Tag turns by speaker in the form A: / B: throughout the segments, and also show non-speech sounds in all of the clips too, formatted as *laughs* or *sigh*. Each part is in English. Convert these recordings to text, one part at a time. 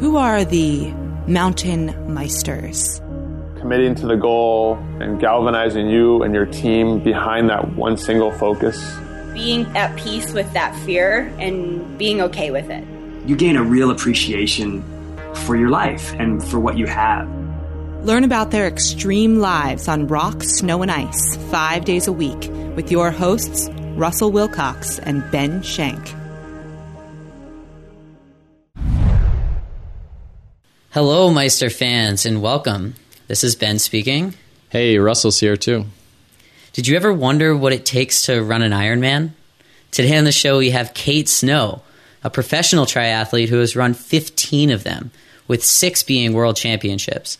A: Who are the mountain meisters?
B: Committing to the goal and galvanizing you and your team behind that one single focus.
C: Being at peace with that fear and being okay with it.
D: You gain a real appreciation for your life and for what you have.
A: Learn about their extreme lives on rock, snow, and ice five days a week with your hosts, Russell Wilcox and Ben Shank.
E: Hello, Meister fans, and welcome. This is Ben speaking.
F: Hey, Russell's here too.
E: Did you ever wonder what it takes to run an Ironman? Today on the show, we have Cait Snow, a professional triathlete who has run 15 of them, with six being world championships.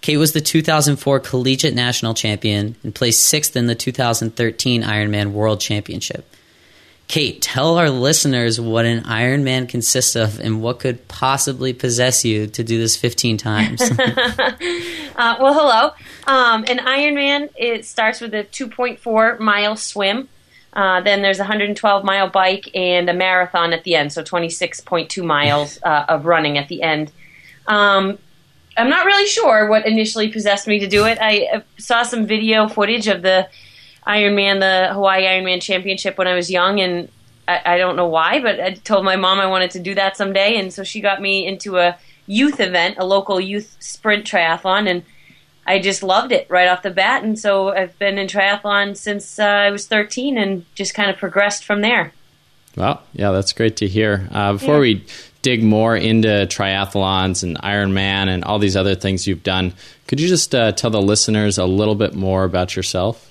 E: Cait was the 2004 Collegiate National Champion and placed sixth in the 2013 Ironman World Championship. Cait, tell our listeners what an Ironman consists of and what could possibly possess you to do this 15 times. *laughs*
G: uh, well, hello. Um, an Ironman, it starts with a 2.4 mile swim. Uh, then there's a 112 mile bike and a marathon at the end, so 26.2 miles uh, of running at the end. Um, I'm not really sure what initially possessed me to do it. I saw some video footage of the Ironman, the Hawaii Ironman Championship when I was young, and I, I, don't know why, but I told my mom I wanted to do that someday, and so she got me into a youth event, a local youth sprint triathlon, and I just loved it right off the bat, and so I've been in triathlon since uh, I was 13, and just kind of progressed from there.
F: Well, yeah, that's great to hear. Uh, before yeah. we dig more into triathlons and Ironman and all these other things you've done, could you just uh, tell the listeners a little bit more about yourself?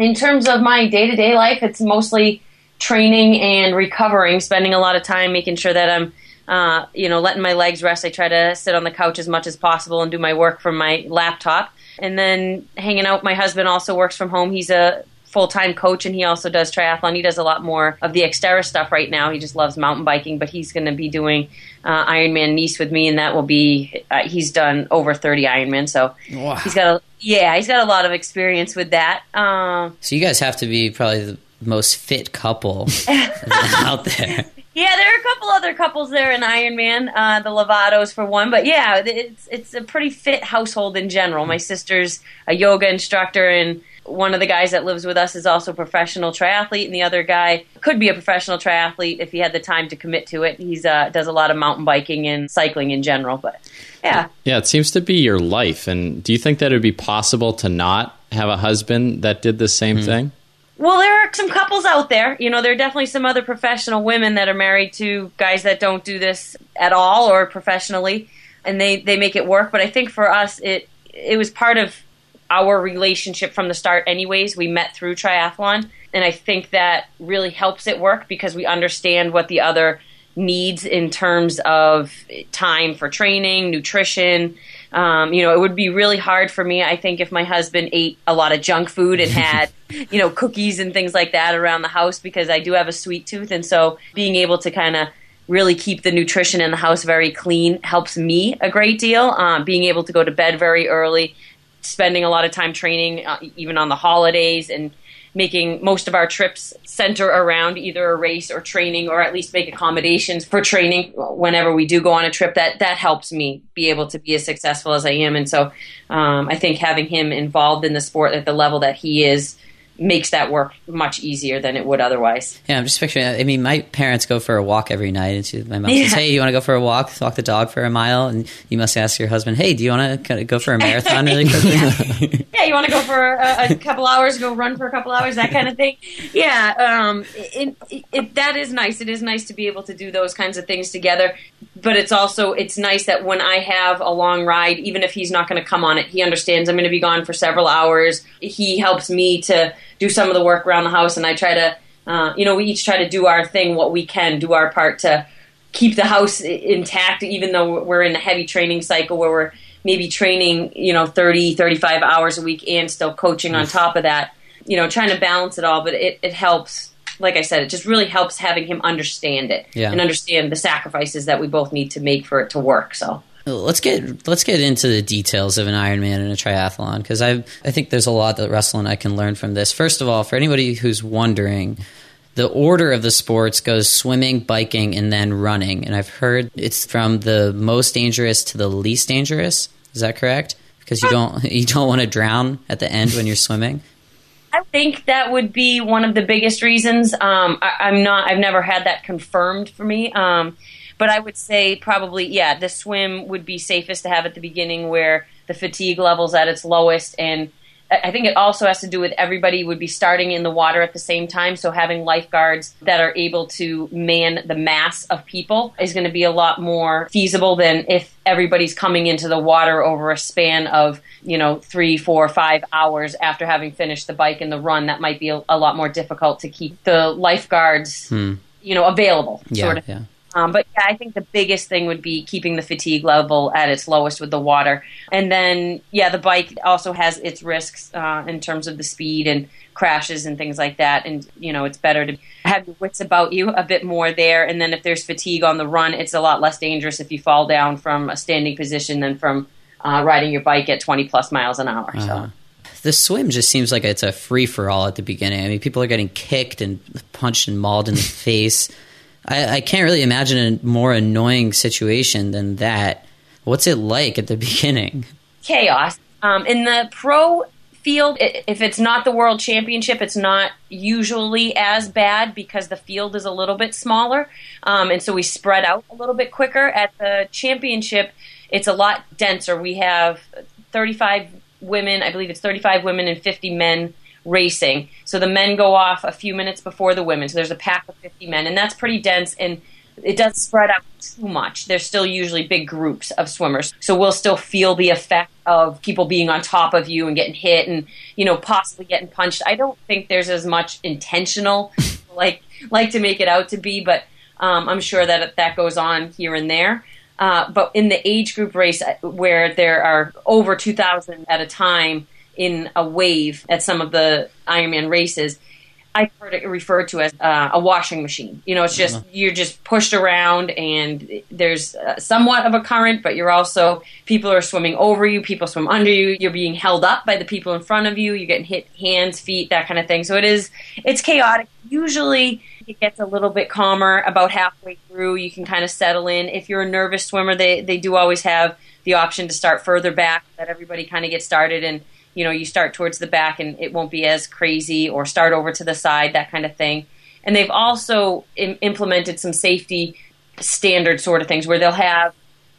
G: In terms of my day to day life, it's mostly training and recovering, spending a lot of time making sure that I'm, uh, you know, letting my legs rest. I try to sit on the couch as much as possible and do my work from my laptop. And then hanging out. My husband also works from home. He's a full time coach and he also does triathlon. He does a lot more of the Xterra stuff right now. He just loves mountain biking, but he's going to be doing uh, Ironman Nice with me, and that will be uh, he's done over 30 Ironman, so wow. he's got a yeah, he's got a lot of experience with that. Um,
E: so you guys have to be probably the most fit couple *laughs* out there.
G: Yeah, there are a couple other couples there in Ironman, uh, the Lovatos for one, but yeah, it's it's a pretty fit household in general. My sister's a yoga instructor, and one of the guys that lives with us is also a professional triathlete, and the other guy could be a professional triathlete if he had the time to commit to it. He's uh, does a lot of mountain biking and cycling in general, but yeah,
F: yeah, it seems to be your life. And do you think that it would be possible to not have a husband that did the same mm-hmm. thing?
G: Well, there are some couples out there. You know, there are definitely some other professional women that are married to guys that don't do this at all or professionally, and they they make it work. But I think for us, it it was part of our relationship from the start anyways. We met through triathlon and i think that really helps it work because we understand what the other needs in terms of time for training nutrition. Um, you know it would be really hard for me i think if my husband ate a lot of junk food and had *laughs* you know cookies and things like that around the house because i do have a sweet tooth. And so being able to kind of really keep the nutrition in the house very clean helps me a great deal. Um, being able to go to bed very early spending a lot of time training, uh, even on the holidays, and making most of our trips center around either a race or training, or at least make accommodations for training whenever we do go on a trip. That that helps me be able to be as successful as I am, and so um, I think having him involved in the sport at the level that he is makes that work much easier than it would otherwise.
E: Yeah, I'm just picturing. I mean, my parents go for a walk every night, and she, my mom yeah. says, "Hey, you want to go for a walk? Walk the dog for a mile?" And you must ask your husband, "Hey, do you want to go for a marathon really quickly?" *laughs* *laughs*
G: yeah. you want to go for a, a, couple hours, go run for a couple hours, that kind of thing. Yeah, um, it, it, it, that is nice. It is nice to be able to do those kinds of things together. But it's also it's nice that when I have a long ride, even if he's not going to come on it, he understands I'm going to be gone for several hours. He helps me to do some of the work around the house, and I try to, uh, you know, we each try to do our thing, what we can, do our part to keep the house intact, even though we're in a heavy training cycle where we're maybe training, you know, 30, 35 hours a week and still coaching on top of that, you know, trying to balance it all. But it, it helps. Like I said, it just really helps having him understand it
E: yeah.
G: and understand the sacrifices that we both need to make for it to work. So
E: Let's get let's get into the details of an Ironman and a triathlon because I I think there's a lot that Russell and I can learn from this. First of all, for anybody who's wondering, the order of the sports goes swimming, biking, and then running. And I've heard it's from the most dangerous to the least dangerous. Is that correct? Because *laughs* you don't you don't want to drown at the end when you're swimming.
G: I think that would be one of the biggest reasons. Um, I, am not. I've never had that confirmed for me. Um, but I would say probably yeah, the swim would be safest to have at the beginning where the fatigue levels at its lowest and I think it also has to do with everybody would be starting in the water at the same time. So having lifeguards that are able to man the mass of people is going to be a lot more feasible than if everybody's coming into the water over a span of, you know, three, four, five hours after having finished the bike and the run. That might be a, a lot more difficult to keep the lifeguards, hmm. you know, available.
E: Yeah,
G: sort of.
E: Yeah.
G: Um, but yeah, I think the biggest thing would be keeping the fatigue level at its lowest with the water. And then, yeah, the bike also has its risks uh, in terms of the speed and crashes and things like that. And, you know, it's better to have your wits about you a bit more there. And then if there's fatigue on the run, it's a lot less dangerous if you fall down from a standing position than from uh, riding your bike at 20 plus miles an hour. Uh-huh. So
E: the swim just seems like it's a free for all at the beginning. I mean, people are getting kicked and punched and mauled in the *laughs* face. I, I can't really imagine a more annoying situation than that. What's it like at the *laughs* beginning?
G: Chaos. Um, in the pro field, if it's not the world championship, it's not usually as bad because the field is a little bit smaller. Um, and so we spread out a little bit quicker. At the championship, it's a lot denser. We have 35 women, I believe it's 35 women and 50 men racing. So the men go off a few minutes before the women. So there's a pack of 50 men, and that's pretty dense and it doesn't spread out too much. There's still usually big groups of swimmers. So we'll still feel the effect of people being on top of you and getting hit and, you know, possibly getting punched. I don't think there's as much intentional *laughs* like like to make it out to be, but um, I'm sure that that goes on here and there. Uh, but in the age group race uh, where there are over 2,000 at a time, in a wave at some of the Ironman races. I've heard it referred to as uh, a washing machine. You know, it's just uh-huh. you're just pushed around, and there's uh, somewhat of a current, but you're also people are swimming over you, people swim under you. You're being held up by the people in front of you. You're getting hit hands, feet, that kind of thing. So it is it's chaotic. Usually, it gets a little bit calmer about halfway through. You can kind of settle in. If you're a nervous swimmer, they they do always have the option to start further back, that everybody kind of gets started and you know you start towards the back and it won't be as crazy or start over to the side that kind of thing. And they've also Im- implemented some safety standard sort of things where they'll have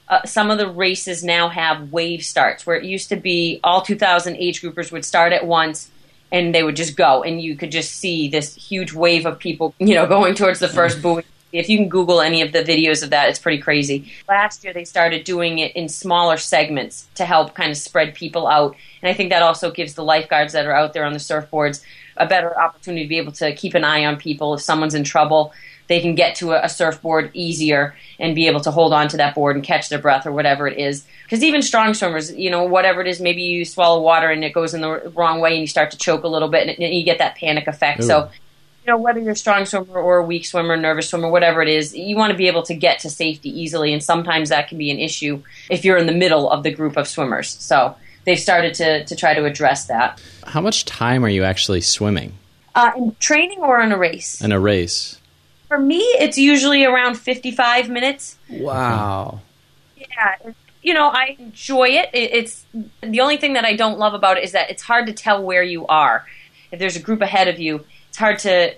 G: uh, some of the races now have wave starts where it used to be all 2000 age groupers would start at once and they would just go and you could just see this huge wave of people you know going towards the first buoy if you can Google any of the videos of that, it's pretty crazy. Last year, they started doing it in smaller segments to help kind of spread people out. And I think that also gives the lifeguards that are out there on the surfboards a better opportunity to be able to keep an eye on people. If someone's in trouble, they can get to a, a surfboard easier and be able to hold on to that board and catch their breath or whatever it is. Because even strong swimmers, you know, whatever it is, maybe you swallow water and it goes in the wrong way and you start to choke a little bit and you get that panic effect. Ooh. So you know, whether you're a strong swimmer or a weak swimmer, nervous swimmer, whatever it is, you want to be able to get to safety easily. And sometimes that can be an issue if you're in the middle of the group of swimmers. So they've started to, to try to address that.
F: How much time are you actually swimming?
G: Uh, in training or in a race?
F: In a race.
G: For me, it's usually around 55 minutes.
E: Wow.
G: Yeah. You know, I enjoy it. It's the only thing that I don't love about it is that it's hard to tell where you are. If there's a group ahead of you, it's hard to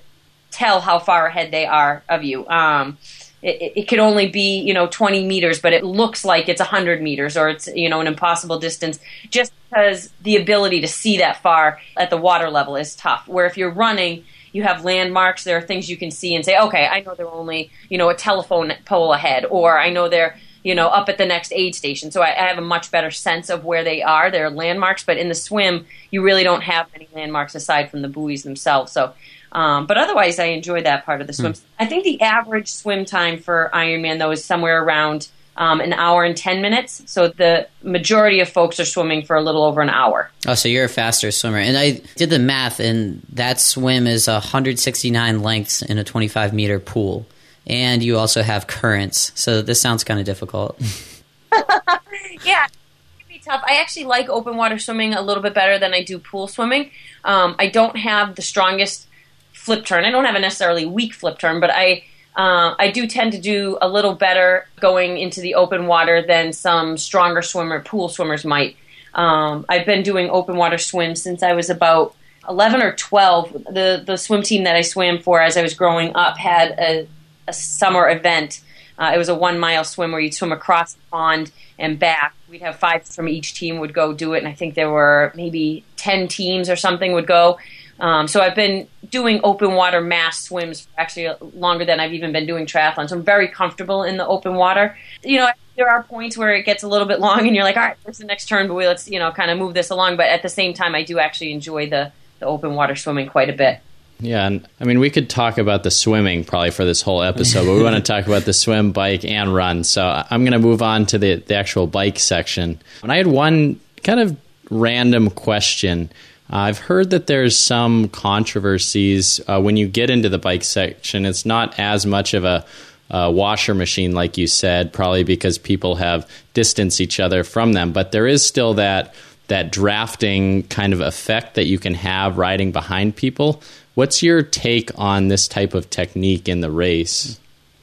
G: tell how far ahead they are of you. Um, it, it, could only be you know 20 meters, but it looks like it's 100 meters or it's you know an impossible distance, just because the ability to see that far at the water level is tough. Where if you're running, you have landmarks. There are things you can see and say, okay, I know they're only you know a telephone pole ahead, or I know they're you know up at the next aid station. So I, I have a much better sense of where they are. They're landmarks, but in the swim, you really don't have any landmarks aside from the buoys themselves. So um, but otherwise, I enjoy that part of the swim. Mm. I think the average swim time for Ironman, though, is somewhere around um, an hour and 10 minutes. So the majority of folks are swimming for a little over an hour.
E: Oh, so you're a faster swimmer. And I did the math, and that swim is 169 lengths in a 25 meter pool. And you also have currents. So this sounds kind of difficult. *laughs* *laughs*
G: yeah. be Tough. I actually like open water swimming a little bit better than I do pool swimming. Um, I don't have the strongest flip turn. I don't have a necessarily weak flip turn, but I uh, I do tend to do a little better going into the open water than some stronger swimmer pool swimmers might. Um, I've been doing open water swims since I was about 11 or 12. The the swim team that I swam for as I was growing up had a, a summer event. Uh, it was a one mile swim where you'd swim across the pond and back. We'd have five from each team would go do it, and I think there were maybe 10 teams or something would go. Um, so I've been doing open water mass swims for actually longer than I've even been doing triathlons. So I'm very comfortable in the open water. You know, there are points where it gets a little bit long, and you're like, all right, what's the next turn? But we let's you know kind of move this along. But at the same time, I do actually enjoy the the open water swimming quite a bit.
F: Yeah, and I mean, we could talk about the swimming probably for this whole episode, but we want to *laughs* talk about the swim, bike, and run. So I'm going to move on to the, the actual bike section. And I had one kind of random question I've heard that there's some controversies uh, when you get into the bike section. It's not as much of a, a washer machine, like you said, probably because people have distanced each other from them. But there is still that that drafting kind of effect that you can have riding behind people. What's your take on this type of technique in the race?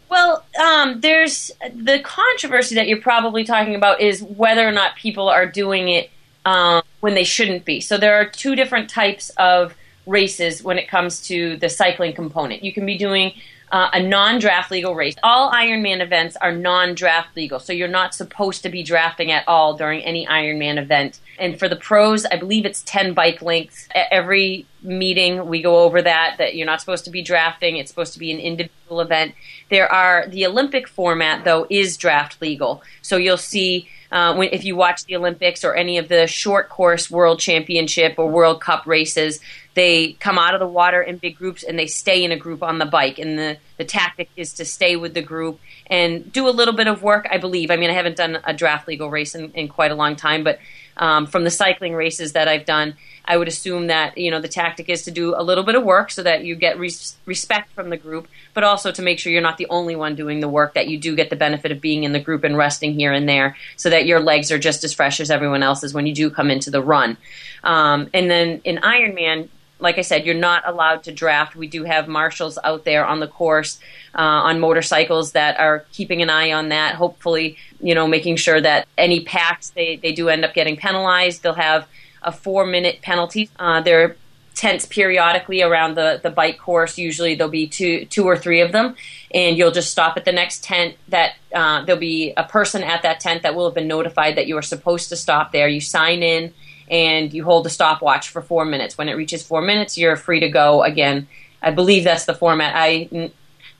G: Well, um, there's the controversy that you're probably talking about is whether or not people are doing it um, when they shouldn't be. So there are two different types of races when it comes to the cycling component. You can be doing uh, a non-draft legal race. All Ironman events are non-draft legal, so you're not supposed to be drafting at all during any Ironman event. And for the pros, I believe it's 10 bike lengths. At every meeting, we go over that that you're not supposed to be drafting. It's supposed to be an individual event. There are the Olympic format though is draft legal, so you'll see uh, when, if you watch the Olympics or any of the short course World Championship or World Cup races, they come out of the water in big groups and they stay in a group on the bike. And the, the tactic is to stay with the group and do a little bit of work, I believe. I mean, I haven't done a draft legal race in, in quite a long time, but um, from the cycling races that I've done, I would assume that you know the tactic is to do a little bit of work so that you get res- respect from the group, but also to make sure you're not the only one doing the work. That you do get the benefit of being in the group and resting here and there, so that your legs are just as fresh as everyone else's when you do come into the run. Um, and then in Ironman, like I said, you're not allowed to draft. We do have marshals out there on the course uh, on motorcycles that are keeping an eye on that. Hopefully, you know, making sure that any packs they, they do end up getting penalized. They'll have a four minute penalty. Uh, there are tents periodically around the, the bike course. Usually there'll be two two or three of them, and you'll just stop at the next tent. That uh, there'll be a person at that tent that will have been notified that you are supposed to stop there. You sign in and you hold a stopwatch for four minutes. When it reaches four minutes, you're free to go again. I believe that's the format. I,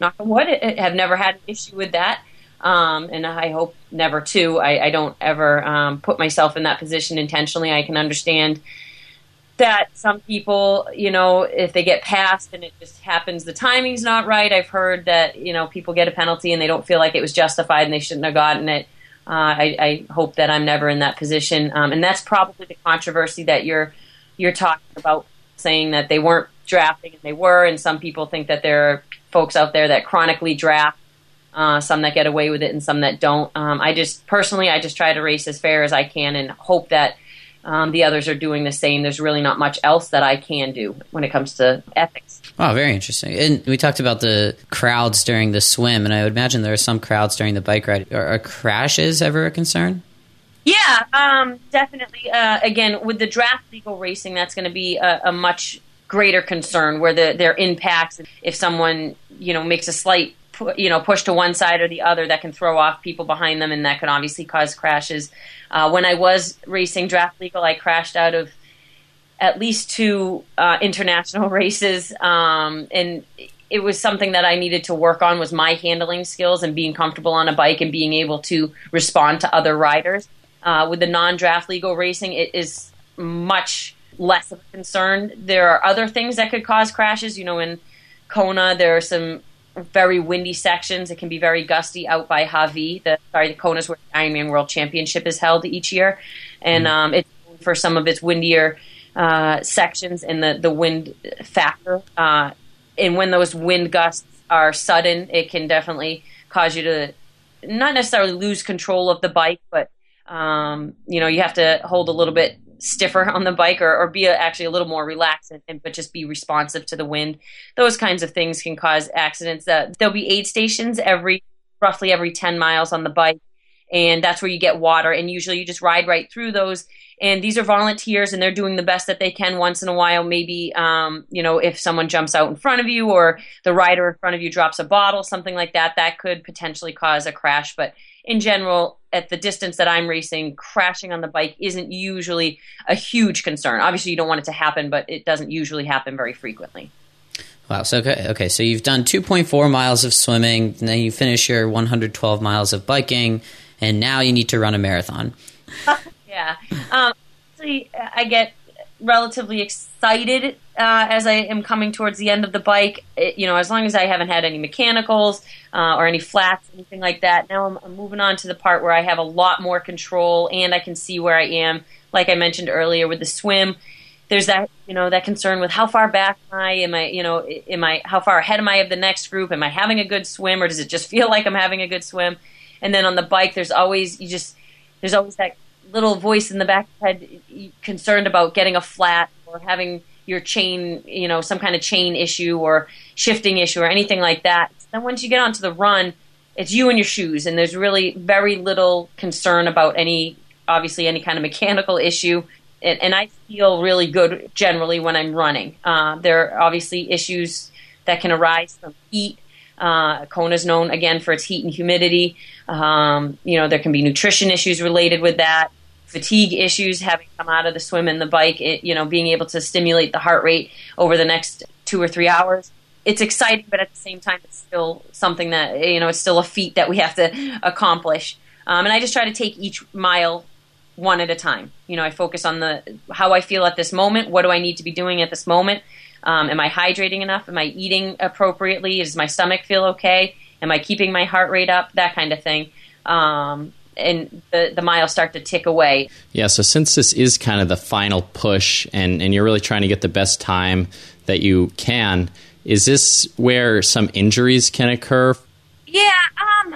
G: not wood, *laughs* have never had an issue with that. Um, and I hope never to. I, I don't ever um, put myself in that position intentionally. I can understand that some people, you know, if they get passed and it just happens, the timing's not right. I've heard that you know people get a penalty and they don't feel like it was justified and they shouldn't have gotten it. Uh, I, I, hope that I'm never in that position, um, and that's probably the controversy that you're you're talking about, saying that they weren't drafting and they were, and some people think that there are folks out there that chronically draft uh, some that get away with it and some that don't. Um, I just personally, I just try to race as fair as I can and hope that um, the others are doing the same. There's really not much else that I can do when it comes to ethics.
E: Oh, very interesting. And we talked about the crowds during the swim, and I would imagine there are some crowds during the bike ride. Are, are crashes ever a concern?
G: Yeah, um, definitely. Uh, again, with the draft legal racing, that's going to be a, a, much greater concern where the, their impacts. If someone you know makes a slight you know push to one side or the other that can throw off people behind them and that can obviously cause crashes. Uh, when i was racing draft legal i crashed out of at least two uh, international *laughs* races. Um, and it was something that i needed to work on was my handling skills and being comfortable on a bike and being able to respond to other riders. Uh, with the non-draft legal racing it is much less of a concern. There are other things that could cause crashes. You know in kona there are some very windy sections. It can be very gusty out by Hawi. the sorry, the Kona's where the Ironman World Championship is held each year, and mm. um, it's for some of its windier uh, sections and the the wind factor. Uh, and when those wind gusts are sudden, it can definitely cause you to not necessarily lose control of the bike, but um, you know you have to hold a little bit stiffer on the bike or, or be a, actually a little more relaxed and, and, but just be responsive to the wind. Those kinds of things can cause accidents. Uh, there'll be aid stations every roughly every 10 miles on the bike and that's where you get water. And usually you just ride right through those. And these are volunteers and they're doing the best that they can once in a while. Maybe um, you know if someone jumps out in front of you or the rider in front of you drops a bottle something like that that could potentially cause a crash. But in general at the distance that i'm racing crashing on the bike isn't usually a huge concern. Obviously you don't want it to happen but it doesn't usually happen very frequently.
E: Wow. So okay, okay. So you've done 2.4 miles of swimming, and then you finish your 112 miles of biking, and now you need to run a marathon. *laughs*
G: yeah. Um, actually, I get relatively excited uh, as I am coming towards the end of the bike. It, you know, as long as I haven't had any mechanicals uh, or any flats, anything like that. Now I'm, I'm, moving on to the part where I have a lot more control and I can see where I am. Like I mentioned earlier with the swim, there's that you know that concern with how far back am I? Am I you know am I how far ahead am I of the next group? Am I having a good swim or does it just feel *laughs* like I'm having a good swim? And then on the bike, there's always you just there's always that little voice in the back of head concerned about getting a flat or having your chain, you know, some kind of chain issue or shifting issue or anything like that. Then once you get onto the run, it's you and your shoes, and there's really very little concern about any, obviously, any kind of mechanical issue. And, and I feel really good generally when I'm running. Uh, there are obviously issues that can arise from heat. Uh, Kona is known again for its heat and humidity. Um, you know, there can be nutrition issues related with that fatigue issues having come out of the swim and the bike, it, you know, being able to stimulate the heart rate over the next two or three hours. It's exciting, but at the same time, it's still something that, you know, it's still a feat that we have to accomplish. Um, and I just try to take each mile one at a time. You know, I focus on the how I feel at this moment. What do I need to be doing at this moment? Um, am I hydrating enough? Am I eating appropriately? Does my stomach feel okay? Am I keeping my heart rate up? That kind of thing. Um, and the, the miles start to tick away.
F: Yeah, so since this is kind of the final push and, and you're really trying to get the best time that you can, is this where some injuries can occur?
G: Yeah, um,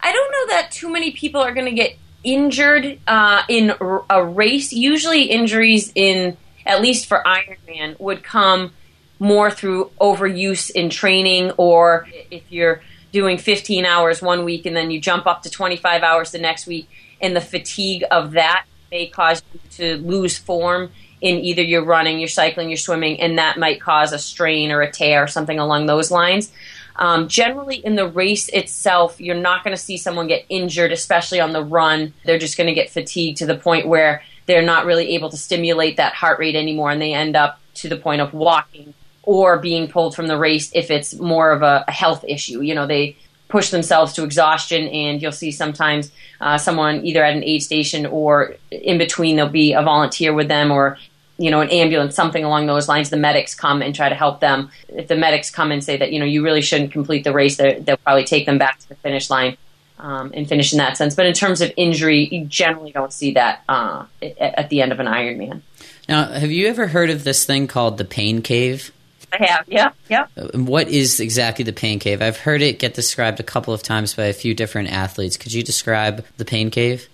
G: I don't know that too many people are going to get injured uh, in a race. Usually, injuries in at least for Iron Man, would come more through overuse in training, or if you're doing 15 hours one week and then you jump up to 25 hours the next week, and the fatigue of that may cause you to lose form in either your running, your cycling, your swimming, and that might cause a strain or a tear or something along those lines. Um, generally, in the race itself, you're not going to see someone get injured, especially on the run. They're just going to get fatigued to the point where they're not really able to stimulate that heart rate anymore, and they end up to the point of walking or being pulled from the race if it's more of a, a health issue. You know, they push themselves to exhaustion, and you'll see sometimes uh, someone either at an aid station or in between, there'll be a volunteer with them or you know, an ambulance, something along those lines, the medics come and try to help them. If the medics come and say that, you know, you really shouldn't complete the race, they'll probably take them back to the finish line um, and finish in that sense. But in terms of injury, you generally don't see that uh, at the end of an Ironman.
E: Now, have you ever heard of this thing called the pain cave?
G: I have, yeah, yeah.
E: What is exactly the pain cave? I've heard it get described a couple of times by a few different athletes. Could you describe the pain cave?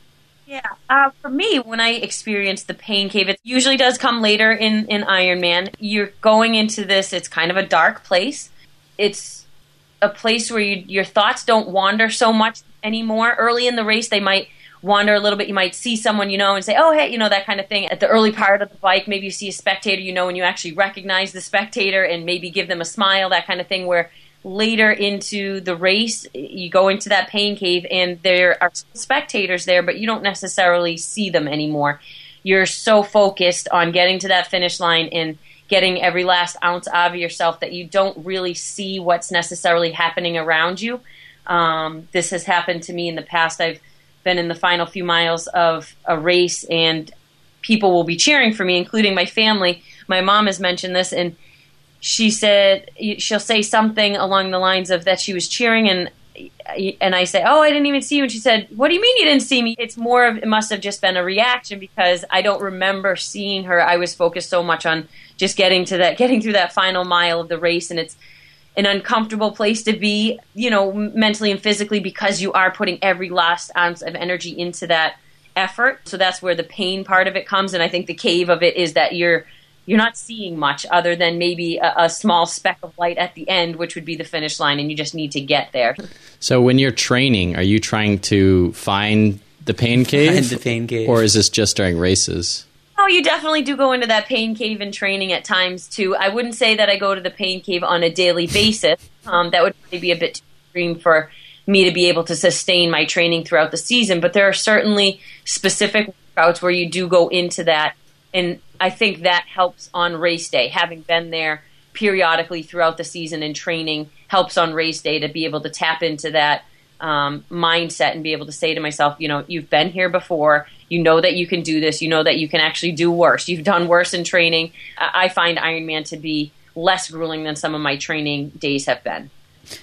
G: Yeah, uh, for me, when I experience the pain cave, it usually does come later in in Ironman. You're going into this; it's kind of a dark place. It's a place where you, your thoughts don't wander so much anymore. Early in the race, they might wander a little bit. You might see someone you know and say, "Oh, hey," you know that kind of thing. At the early part of the bike, maybe you see a spectator you know, and you actually recognize the spectator and maybe give them a smile, that kind of thing. Where later into the race, you go into that pain cave, and there are spectators there, but you don't necessarily see them anymore. You're so focused on getting to that finish line and getting every last ounce out of yourself that you don't really see what's necessarily happening around you. Um, this has happened to me in the past. I've been in the final few miles of a race and people will be cheering for me, including my family. My mom has mentioned this and she said she'll say something along the lines of that she was cheering and and I say, "Oh, I didn't even see you." And she said, "What do you mean you didn't see me?" It's more of it must have just been a reaction because I don't remember seeing her. I was focused so much on just getting to that, getting through that final mile of the race, and it's an uncomfortable place to be, you know, mentally and physically because you are putting every last ounce of energy into that effort. So that's where the pain part of it comes. And I think the cave of it is that you're you're not seeing much other than maybe a, a, small speck of light at the end, which would be the finish line, and you just need to get there.
F: So when you're training, are you trying to find the pain cave?
E: Find the pain cave.
F: Or is this just during races?
G: You definitely do go into that pain cave in training at times too. I wouldn't say that I go to the pain cave on a daily basis. *laughs* Um, that would probably be a bit too extreme for me to be able to sustain my training throughout the season. But there are certainly specific workouts where you do go into that, and I think that helps on race day. Having been there periodically throughout the season and training helps on race day to be able to tap into that um, mindset and be able to say to myself, you know, you've been here before. You know that you can do this. You know that you can actually do worse. You've done worse in training. I find Ironman to be less grueling than some of my training days have been.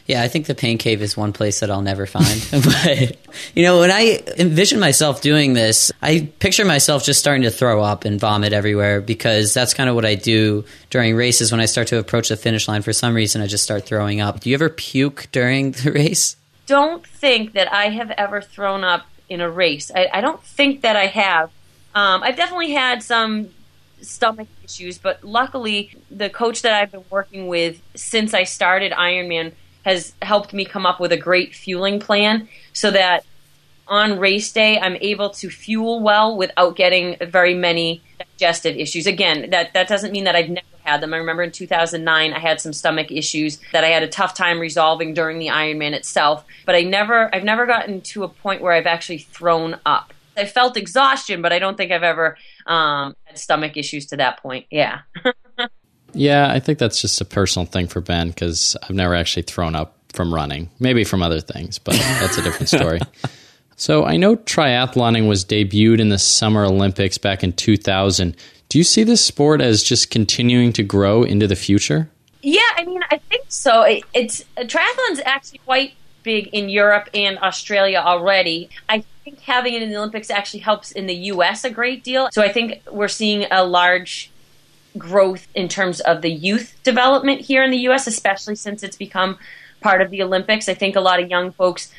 E: Yeah, I think the pain cave is one place that I'll never find. *laughs* but you know, when I envision myself doing this, I picture myself just starting to throw up and vomit everywhere because that's kind of what I do during races. When I start to approach the finish line, for some reason, I just start throwing up. Do you ever puke during the *laughs* race?
G: Don't think that I have ever thrown up in a race. I, I don't think that I have. Um, I've definitely had some stomach issues, but luckily, the coach that I've been working with since I started Ironman has helped me come up with a great fueling plan so that on race day I'm able to fuel well without getting very many digestive issues. Again, that that doesn't mean that I've never had them. I remember in 2009 I had some stomach issues that I had a tough time resolving during the Ironman itself, but I never I've never gotten to a point where I've actually thrown up. I felt exhaustion, but I don't think I've ever um, had stomach issues to that point. Yeah. *laughs*
F: Yeah, I think that's just a personal thing for Ben because I've never actually thrown up from running. Maybe from other things, but that's a different story. *laughs* so I know triathloning was debuted in the Summer Olympics back in 2000. Do you see this sport as just continuing to grow into the future?
G: Yeah, I mean, I think so. It, it's uh, triathlon's actually quite big in Europe and Australia already. I think having it in the Olympics actually helps in the U.S. a great deal. So I think we're seeing a large growth in terms of the youth development here in the U.S., especially since it's become part of the Olympics. I think a lot of young folks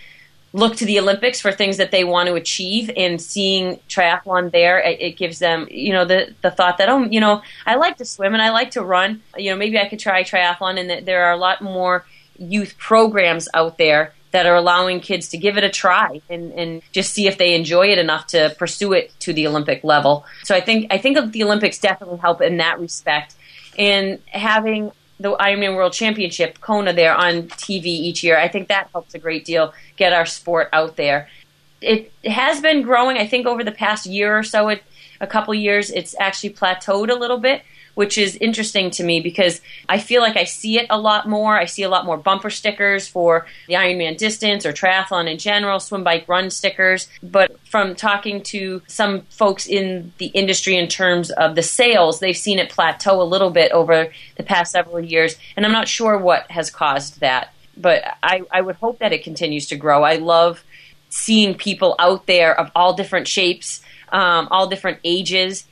G: look to the Olympics for things that they want to achieve, and seeing triathlon there, it, it gives them, you know, the the thought that oh, you know, I like to swim and I like to run. You know, maybe I could try triathlon, and there are a lot more youth programs out there that are allowing kids to give it a try and, and just see if they enjoy it enough to pursue it to the Olympic level. So I think I think the Olympics definitely help in that respect. And having the Ironman World Championship Kona there on TV each year, I think that helps a great deal get our sport out there. It has been growing. I think over the past year or so, it, a couple years, it's actually plateaued a little bit which is interesting to me because I feel like I see it a lot more. I see a lot more bumper stickers for the Ironman distance or triathlon in general, swim, bike, run stickers. But from talking to some folks in the industry in terms of the sales, they've seen it plateau a little bit over the past several years. And I'm not sure what has caused that. But I, I would hope that it continues to grow. I love seeing people out there of all different shapes, um, all different ages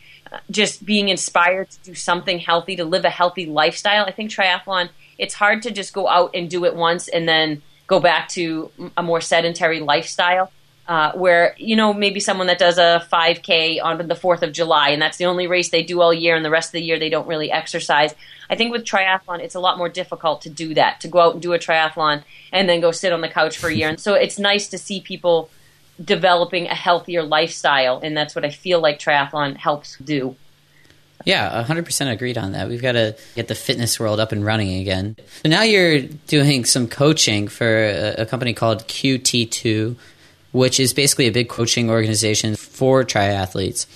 G: just being inspired to do something healthy, to live a healthy lifestyle. I think triathlon, it's hard to just go out and do it once and then go back to a more sedentary lifestyle. Uh, where you know maybe someone that does a 5K on the 4th of July, and that's the only race they do all year, and the rest of the year they don't really exercise. I think with triathlon, it's a lot more difficult to do that, to go out and do a triathlon and then go sit on the couch for a year. And so it's nice to see people developing a healthier lifestyle, and that's what I feel like triathlon helps do.
E: Yeah, 100% agreed on that. We've got to get the fitness world up and running again. So now you're doing some coaching for a, a company called QT2, which is basically a big coaching organization for triathletes.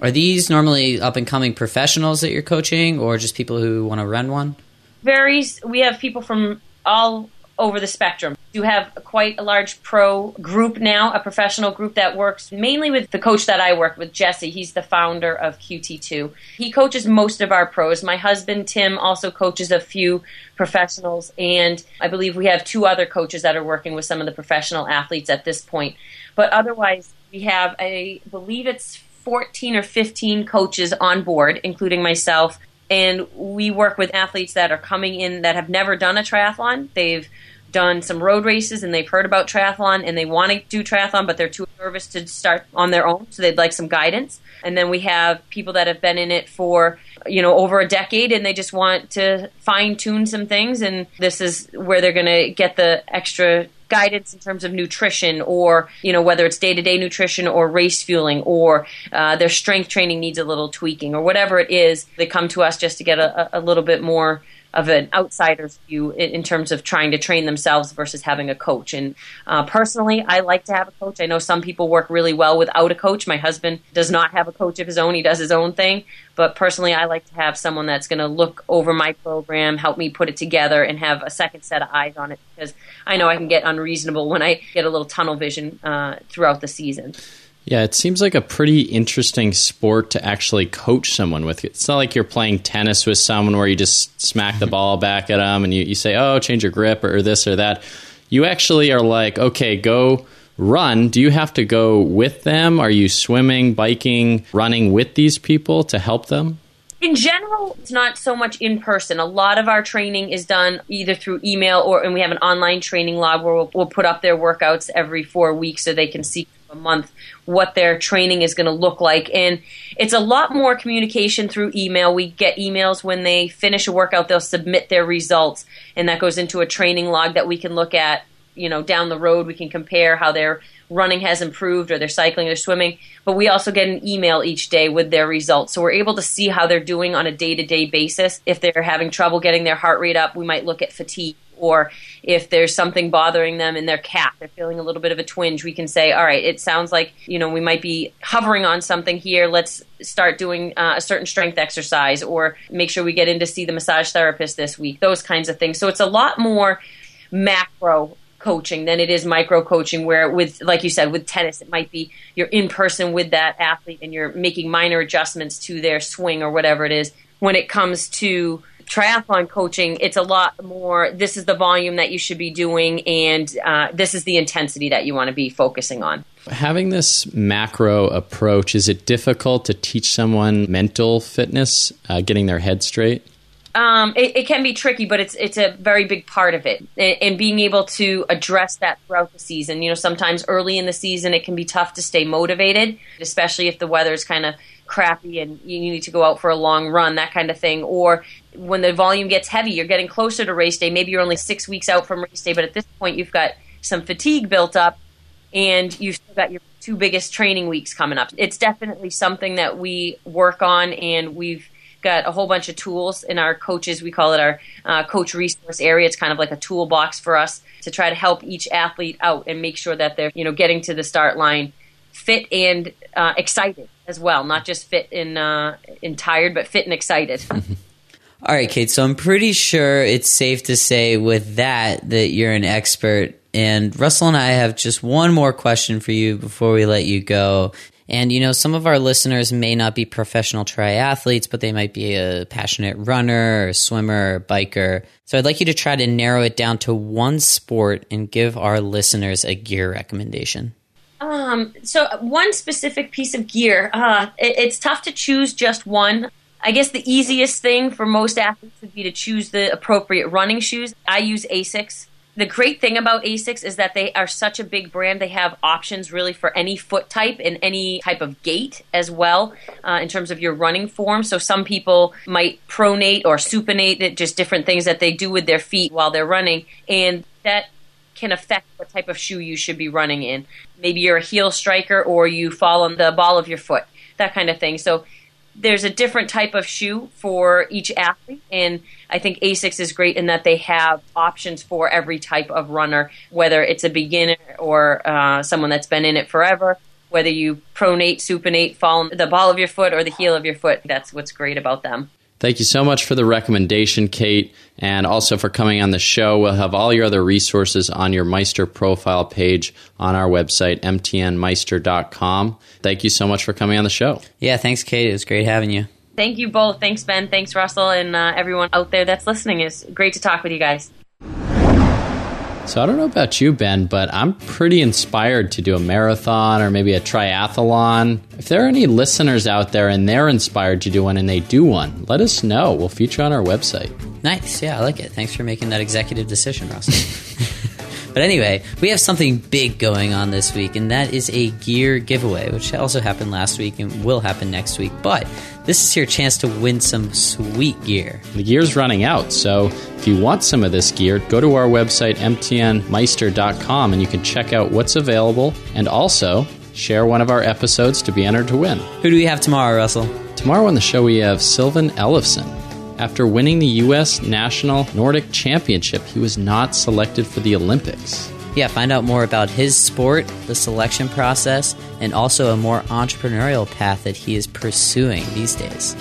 E: Are these normally up and coming professionals that you're coaching or just people who want to run one?
G: Varies. We have people from all over the spectrum. You have quite a large pro group now, a professional group that works mainly with the coach that I work with, Jesse. He's the founder of QT2. He coaches most of our pros. My husband, Tim, also coaches a few professionals, and I believe we have two other coaches that are working with some of the professional athletes at this point. But otherwise, we have, I believe it's 14 or 15 coaches on board, including myself. And we work with athletes that are coming in that have never done a triathlon. They've done some road races and they've heard about triathlon and they want to do triathlon, but they're too nervous to start on their own, so they'd like some guidance. And then we have people that have been in it for you know over a decade and they just want to fine tune some things, and this is where they're going to get the extra guidance in terms of nutrition or you know whether it's day-to-day nutrition or race fueling or uh, their strength training needs a little tweaking or whatever it is they come to us just to get a, a little bit more of an outsider's view in, in, terms of trying to train themselves versus having a coach. And uh, personally, I like to have a coach. I know some people work really well without a coach. My husband does not have a coach of his own, he does his own thing. But personally, I like to have someone that's going to look over my program, help me put it together, and have a second set of eyes on it because I know I can get unreasonable when I get a little tunnel vision uh, throughout the season.
F: Yeah, it seems like a pretty interesting sport to actually coach someone with. It's not like you're playing tennis with someone where you just smack the *laughs* ball back at them and you, you say, oh, change your grip or this or that. You actually are like, okay, go run. Do you have to go with them? Are you swimming, biking, running with these people to help them?
G: in general, it's not so much in person. A lot of our training is done either through email or, and we have an online training log where we'll, we'll put up their workouts every four weeks so they can see a month what their training is going to look like. And it's a lot more communication through email. We get emails when they finish a workout, they'll submit their results, and that goes into a training log that we can look at, you know, down the road. We can compare how they're running has improved or they're cycling or swimming, but we also get an email each day with their results. So we're able to see how they're doing on a day to day basis. If they're having trouble getting their heart rate up, we might look at fatigue. Or if there's something bothering them in their calf, they're feeling a little bit of a twinge, we can say, all right, it sounds like, you know, we might be hovering on something here. Let's start doing uh, a certain strength exercise or make sure we get in to see the massage therapist this week, those kinds of things. So it's a lot more macro coaching than it is micro coaching where with like you said with tennis it might be you're in person with that athlete and you're making minor adjustments to their swing or whatever it is when it comes to triathlon coaching it's a lot more this is the volume that you should be doing and uh, this is the intensity that you want to be focusing on
F: having this macro approach is it difficult to teach someone mental fitness uh, getting their head straight
G: um, it, it, can be tricky, but it's it's a very big part of it, and being able to address that throughout the season. You know, sometimes early in the season it can be tough to stay motivated, especially if the weather is kind of crappy and you need to go out for a long run, that kind of thing. Or when the volume gets heavy, you're getting closer to race day. Maybe you're only six weeks out from race day, but at this point you've got some fatigue built up, and you've still got your two biggest training weeks coming up. It's definitely something that we work on, and we've got a whole bunch of tools in our coaches. We call it our uh, coach resource area. It's kind of like a toolbox for us to try to help each athlete out and make sure that they're you know getting to the start line fit and uh, excited as well, not just fit and uh, and tired, but fit and excited.
E: All right, Cait. So I'm pretty sure it's safe to say with that that you're an expert. And Russell and I have just one more question for you before we let you go. And, you know, some of our listeners may not be professional triathletes, but they might be a passionate runner or swimmer or biker. So I'd like you to try to narrow it down to one sport and give our listeners a gear recommendation.
G: Um, so one specific piece of gear, uh, it, it's tough to choose just one. I guess the easiest thing for most athletes would be to choose the appropriate running shoes. I use Asics the great thing about Asics is that they are such a big brand. They have options really for any foot type and any type of gait as well uh, in terms of your running form. So some people might pronate or supinate, it, just different things that they do with their feet while they're running. And that can affect what type of shoe you should be running in. Maybe you're a heel striker or you fall on the ball of your foot, that kind of thing. So there's a different type of shoe for each athlete and i think asics is great in that they have options for every type of runner whether it's a beginner or uh, someone that's been in it forever whether you pronate supinate fall the ball of your foot or the heel of your foot that's what's great about them
F: Thank you so much for the recommendation, Cait, and also for coming on the show. We'll have all your other resources on your Meister profile page on our website, mtnmeister.com. Thank you so much for coming on the show.
E: Yeah, thanks, Cait. It was great having you.
G: Thank you both. Thanks, Ben. Thanks, Russell, and uh, everyone out there that's listening. It's great to talk with you guys.
F: So I don't know about you, Ben, but I'm pretty inspired to do a marathon or maybe a triathlon. If there are any listeners out there and they're inspired to do one and they do one, let us know. We'll feature on our website.
E: Nice. Yeah, I like it. Thanks for making that executive decision, Russell. *laughs* But anyway, we have something big going on this week, and that is a gear giveaway, which also happened last week and will happen next week. But this is your chance to win some sweet gear.
F: The gear's running out, so if you want some of this gear, go to our website, mtnmeister.com, and you can check out what's available and also share one of our episodes to be entered to win.
E: Who do we have tomorrow, Russell?
F: Tomorrow on the show, we have Sylvan Ellefson. After winning the U.S. National Nordic Championship, he was not selected for the Olympics.
E: Yeah, find out more about his sport, the selection process, and also a more entrepreneurial path that he is pursuing these days.